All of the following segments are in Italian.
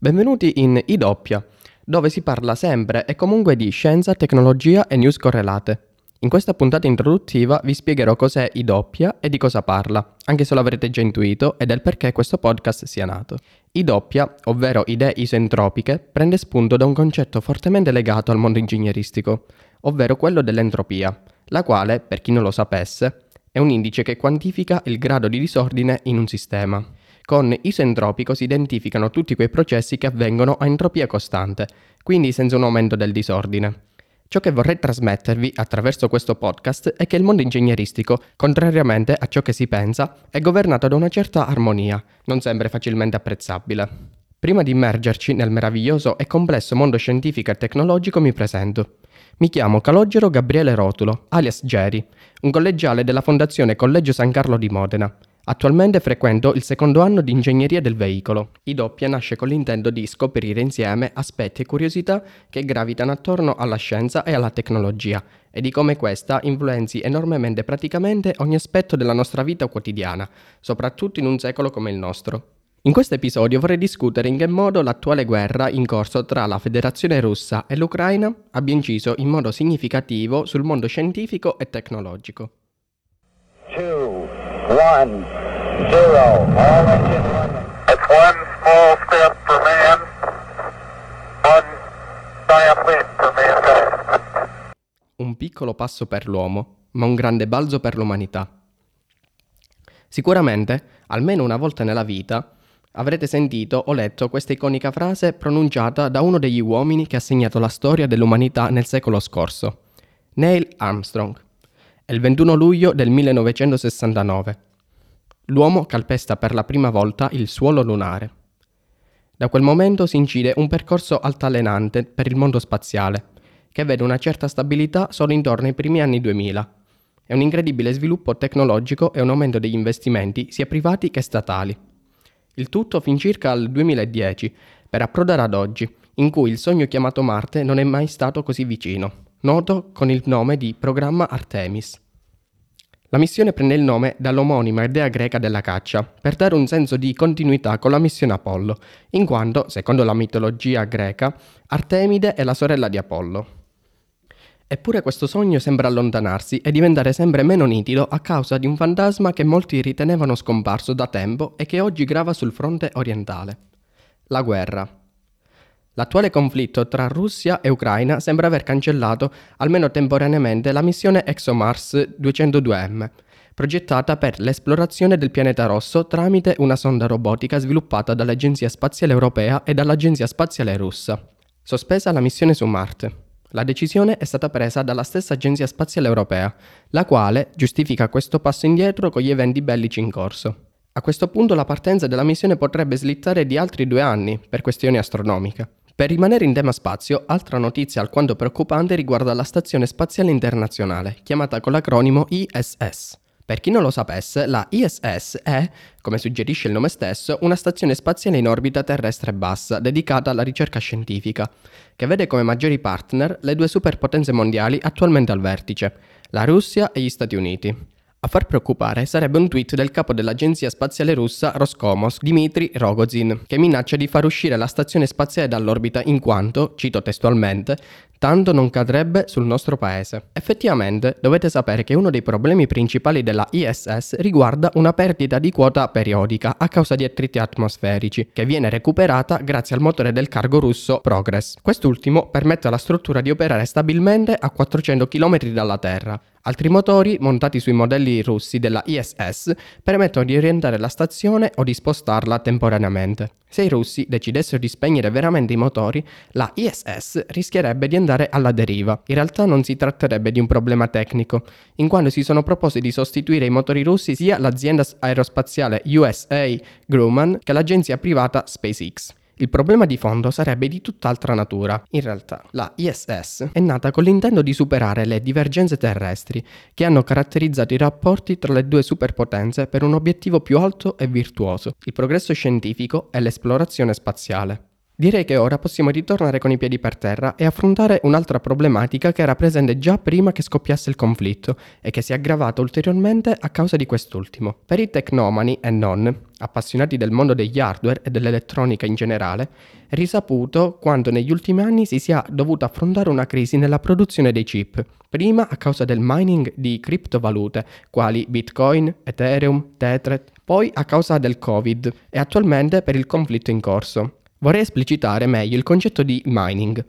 Benvenuti in I Doppia, dove si parla sempre e comunque di scienza, tecnologia e news correlate. In questa puntata introduttiva vi spiegherò cos'è I Doppia e di cosa parla, anche se l'avrete già intuito, e del perché questo podcast sia nato. I Doppia, ovvero idee isentropiche, prende spunto da un concetto fortemente legato al mondo ingegneristico, ovvero quello dell'entropia, la quale, per chi non lo sapesse, è un indice che quantifica il grado di disordine in un sistema. Con isentropico si identificano tutti quei processi che avvengono a entropia costante, quindi senza un aumento del disordine. Ciò che vorrei trasmettervi attraverso questo podcast è che il mondo ingegneristico, contrariamente a ciò che si pensa, è governato da una certa armonia, non sempre facilmente apprezzabile. Prima di immergerci nel meraviglioso e complesso mondo scientifico e tecnologico mi presento. Mi chiamo Calogero Gabriele Rotulo, alias Geri, un collegiale della Fondazione Collegio San Carlo di Modena Attualmente frequento il secondo anno di ingegneria del veicolo. I doppia nasce con l'intento di scoprire insieme aspetti e curiosità che gravitano attorno alla scienza e alla tecnologia e di come questa influenzi enormemente praticamente ogni aspetto della nostra vita quotidiana, soprattutto in un secolo come il nostro. In questo episodio vorrei discutere in che modo l'attuale guerra in corso tra la Federazione russa e l'Ucraina abbia inciso in modo significativo sul mondo scientifico e tecnologico. One zero. All engine running. It's one small step for man, one giant leap for mankind. Un piccolo passo per l'uomo, ma un grande balzo per l'umanità. Sicuramente, almeno una volta nella vita, avrete sentito o letto questa iconica frase pronunciata da uno degli uomini che ha segnato la storia dell'umanità nel secolo scorso, Neil Armstrong. È il 21 luglio del 1969 l'uomo calpesta per la prima volta il suolo lunare. Da quel momento si incide un percorso altalenante per il mondo spaziale, che vede una certa stabilità solo intorno ai primi anni 2000 e un incredibile sviluppo tecnologico e un aumento degli investimenti sia privati che statali. Il tutto fin circa al 2010, per approdare ad oggi, in cui il sogno chiamato Marte non è mai stato così vicino, noto con il nome di programma Artemis. La missione prende il nome dall'omonima idea greca della caccia, per dare un senso di continuità con la missione Apollo, in quanto, secondo la mitologia greca, Artemide è la sorella di Apollo. Eppure questo sogno sembra allontanarsi e diventare sempre meno nitido a causa di un fantasma che molti ritenevano scomparso da tempo e che oggi grava sul fronte orientale. La guerra. L'attuale conflitto tra Russia e Ucraina sembra aver cancellato, almeno temporaneamente, la missione ExoMars 202M, progettata per l'esplorazione del pianeta rosso tramite una sonda robotica sviluppata dall'Agenzia Spaziale Europea e dall'Agenzia Spaziale Russa. Sospesa la missione su Marte. La decisione è stata presa dalla stessa Agenzia Spaziale Europea, la quale giustifica questo passo indietro con gli eventi bellici in corso. A questo punto la partenza della missione potrebbe slittare di altri due anni per questioni astronomiche. Per rimanere in tema spazio, altra notizia alquanto preoccupante riguarda la Stazione Spaziale Internazionale, chiamata con l'acronimo ISS. Per chi non lo sapesse, la ISS è, come suggerisce il nome stesso, una stazione spaziale in orbita terrestre bassa dedicata alla ricerca scientifica, che vede come maggiori partner le due superpotenze mondiali attualmente al vertice, la Russia e gli Stati Uniti. A far preoccupare sarebbe un tweet del capo dell'agenzia spaziale russa Roscosmos, Dmitry Rogozin, che minaccia di far uscire la stazione spaziale dall'orbita in quanto, cito testualmente, tanto non cadrebbe sul nostro paese. Effettivamente, dovete sapere che uno dei problemi principali della ISS riguarda una perdita di quota periodica a causa di attriti atmosferici, che viene recuperata grazie al motore del cargo russo Progress. Quest'ultimo permette alla struttura di operare stabilmente a 400 km dalla Terra. Altri motori, montati sui modelli russi della ISS, permettono di orientare la stazione o di spostarla temporaneamente. Se i russi decidessero di spegnere veramente i motori, la ISS rischierebbe di andare alla deriva. In realtà non si tratterebbe di un problema tecnico, in quanto si sono proposti di sostituire i motori russi sia l'azienda aerospaziale USA Grumman che l'agenzia privata SpaceX. Il problema di fondo sarebbe di tutt'altra natura. In realtà, la ISS è nata con l'intento di superare le divergenze terrestri che hanno caratterizzato i rapporti tra le due superpotenze per un obiettivo più alto e virtuoso, il progresso scientifico e l'esplorazione spaziale. Direi che ora possiamo ritornare con i piedi per terra e affrontare un'altra problematica che era presente già prima che scoppiasse il conflitto e che si è aggravata ulteriormente a causa di quest'ultimo. Per i tecnomani e non, appassionati del mondo degli hardware e dell'elettronica in generale, è risaputo quanto negli ultimi anni si sia dovuto affrontare una crisi nella produzione dei chip, prima a causa del mining di criptovalute quali Bitcoin, Ethereum, Tether, poi a causa del Covid e attualmente per il conflitto in corso. Vorrei esplicitare meglio il concetto di mining.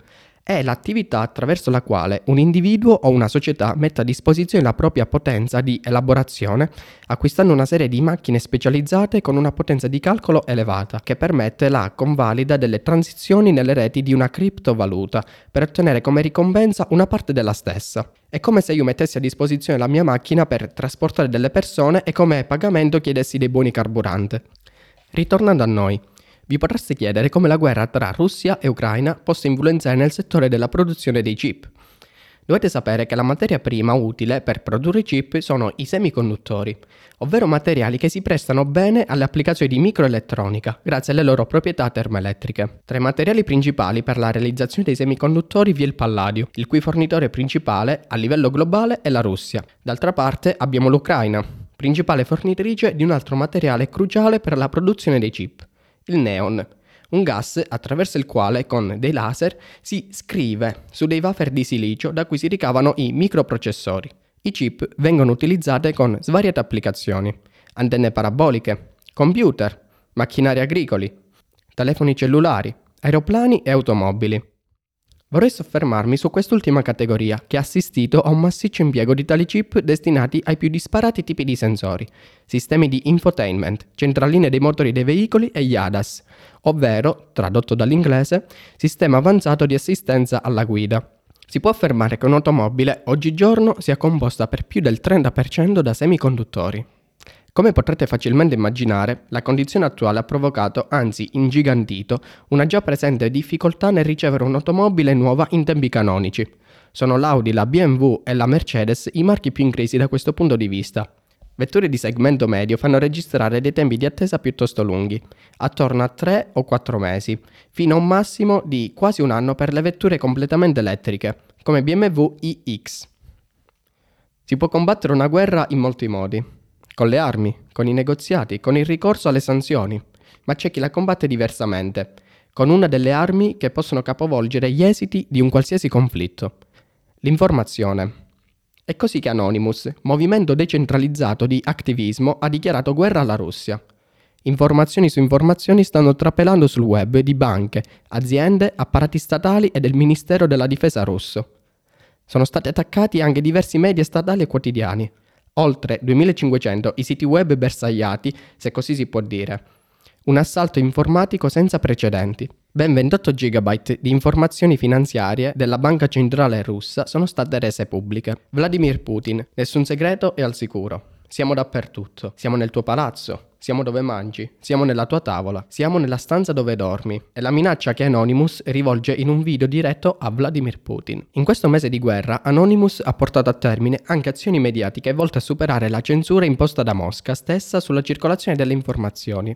È l'attività attraverso la quale un individuo o una società mette a disposizione la propria potenza di elaborazione, acquistando una serie di macchine specializzate con una potenza di calcolo elevata, che permette la convalida delle transizioni nelle reti di una criptovaluta, per ottenere come ricompensa una parte della stessa. È come se io mettessi a disposizione la mia macchina per trasportare delle persone e come pagamento chiedessi dei buoni carburante. Ritornando a noi, vi potreste chiedere come la guerra tra Russia e Ucraina possa influenzare nel settore della produzione dei chip. Dovete sapere che la materia prima utile per produrre chip sono i semiconduttori, ovvero materiali che si prestano bene alle applicazioni di microelettronica grazie alle loro proprietà termoelettriche. Tra i materiali principali per la realizzazione dei semiconduttori vi è il palladio, il cui fornitore principale a livello globale è la Russia. D'altra parte abbiamo l'Ucraina, principale fornitrice di un altro materiale cruciale per la produzione dei chip il neon, un gas attraverso il quale con dei laser si scrive su dei wafer di silicio da cui si ricavano i microprocessori. I chip vengono utilizzati con svariate applicazioni, antenne paraboliche, computer, macchinari agricoli, telefoni cellulari, aeroplani e automobili. Vorrei soffermarmi su quest'ultima categoria, che ha assistito a un massiccio impiego di tali chip destinati ai più disparati tipi di sensori, sistemi di infotainment, centraline dei motori dei veicoli e gli ADAS, ovvero, tradotto dall'inglese, sistema avanzato di assistenza alla guida. Si può affermare che un'automobile oggigiorno sia composta per più del 30% da semiconduttori. Come potrete facilmente immaginare, la condizione attuale ha provocato, anzi ingigantito, una già presente difficoltà nel ricevere un'automobile nuova in tempi canonici. Sono l'Audi, la BMW e la Mercedes i marchi più in crisi da questo punto di vista. Vetture di segmento medio fanno registrare dei tempi di attesa piuttosto lunghi, attorno a 3 o 4 mesi, fino a un massimo di quasi un anno per le vetture completamente elettriche, come BMW iX. Si può combattere una guerra in molti modi con le armi, con i negoziati, con il ricorso alle sanzioni, ma c'è chi la combatte diversamente, con una delle armi che possono capovolgere gli esiti di un qualsiasi conflitto, l'informazione. È così che Anonymous, movimento decentralizzato di attivismo, ha dichiarato guerra alla Russia. Informazioni su informazioni stanno trapelando sul web di banche, aziende, apparati statali e del Ministero della Difesa russo. Sono stati attaccati anche diversi media statali e quotidiani oltre 2500 i siti web bersagliati, se così si può dire. Un assalto informatico senza precedenti. Ben 28 GB di informazioni finanziarie della banca centrale russa sono state rese pubbliche. Vladimir Putin, nessun segreto e al sicuro. Siamo dappertutto. Siamo nel tuo palazzo. Siamo dove mangi. Siamo nella tua tavola. Siamo nella stanza dove dormi. È la minaccia che Anonymous rivolge in un video diretto a Vladimir Putin. In questo mese di guerra, Anonymous ha portato a termine anche azioni mediatiche volte a superare la censura imposta da Mosca stessa sulla circolazione delle informazioni.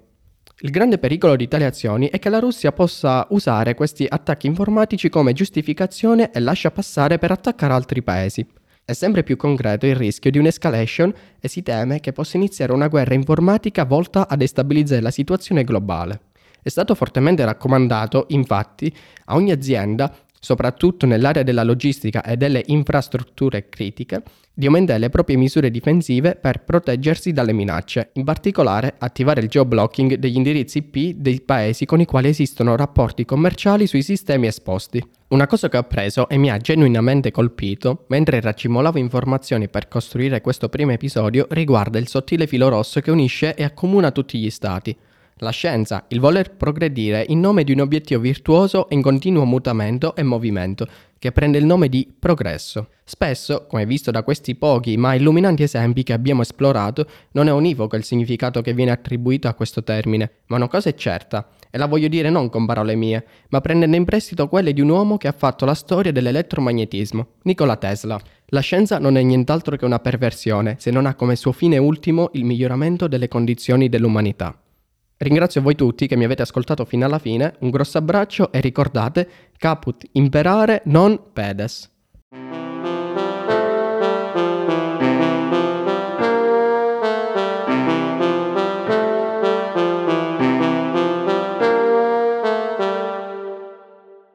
Il grande pericolo di tali azioni è che la Russia possa usare questi attacchi informatici come giustificazione e lascia passare per attaccare altri paesi. È sempre più concreto il rischio di un'escalation e si teme che possa iniziare una guerra informatica volta a destabilizzare la situazione globale. È stato fortemente raccomandato, infatti, a ogni azienda soprattutto nell'area della logistica e delle infrastrutture critiche, di aumentare le proprie misure difensive per proteggersi dalle minacce, in particolare attivare il geoblocking degli indirizzi IP dei paesi con i quali esistono rapporti commerciali sui sistemi esposti. Una cosa che ho appreso e mi ha genuinamente colpito mentre racimolavo informazioni per costruire questo primo episodio riguarda il sottile filo rosso che unisce e accomuna tutti gli stati, la scienza, il voler progredire in nome di un obiettivo virtuoso in continuo mutamento e movimento, che prende il nome di progresso. Spesso, come visto da questi pochi ma illuminanti esempi che abbiamo esplorato, non è univoco il significato che viene attribuito a questo termine, ma una cosa è certa, e la voglio dire non con parole mie, ma prendendo in prestito quelle di un uomo che ha fatto la storia dell'elettromagnetismo, Nikola Tesla. La scienza non è nient'altro che una perversione, se non ha come suo fine ultimo il miglioramento delle condizioni dell'umanità. Ringrazio voi tutti che mi avete ascoltato fino alla fine, un grosso abbraccio e ricordate, caput imperare non pedes.